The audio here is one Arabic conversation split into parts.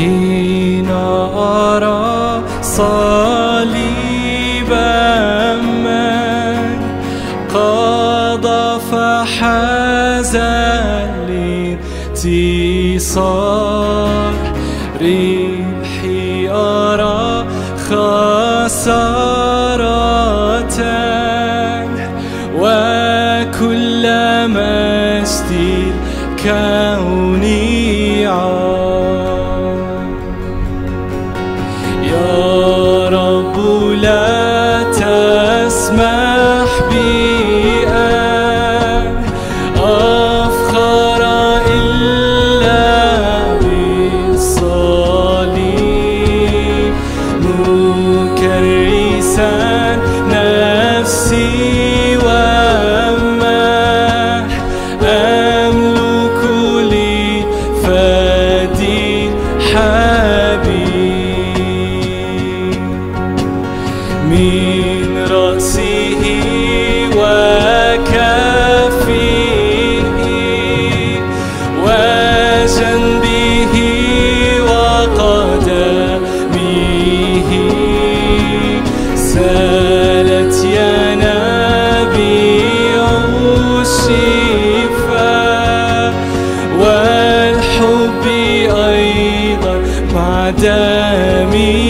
حين أرى صليبا من قضى فحاز الانتصار. ربحي أرى خسارة وكل مجد الكون عار من رأسه وكفيه وجنبه وقدميه سالت ينابيع الشفاء والحب أيضا مع دمه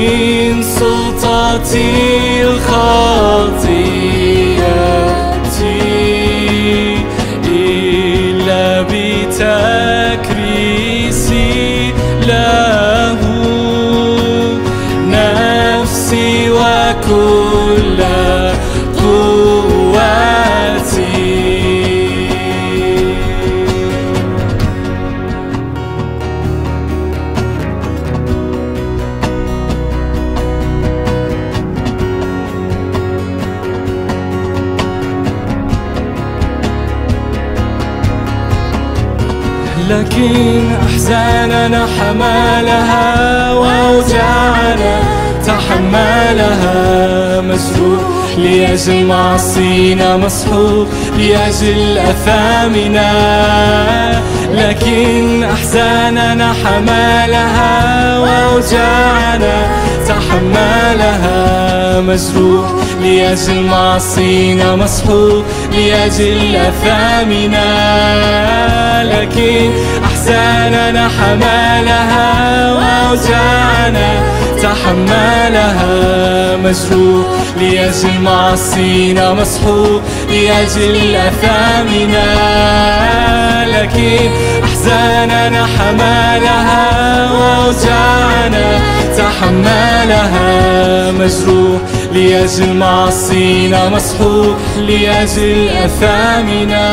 من سلطة الخطيئة إلا بتكريسي له نفسي وكل لكن أحزاننا حملها وأوجاعنا تحملها. مسروق لأجل معصينا مسحوق لأجل أثامنا. لكن أحزاننا حملها وأوجاعنا تحملها مجروح لأجل معصينا مسحوق لأجل أثامنا لكن أحزاننا حملها وأوجاعنا تحملها مجروح لأجل معصينا مسحوق لأجل أثامنا لكن أحزاننا حملها وأوجاعنا تحملها مجروح لأجل معصينا مسحوق لأجل أثامنا.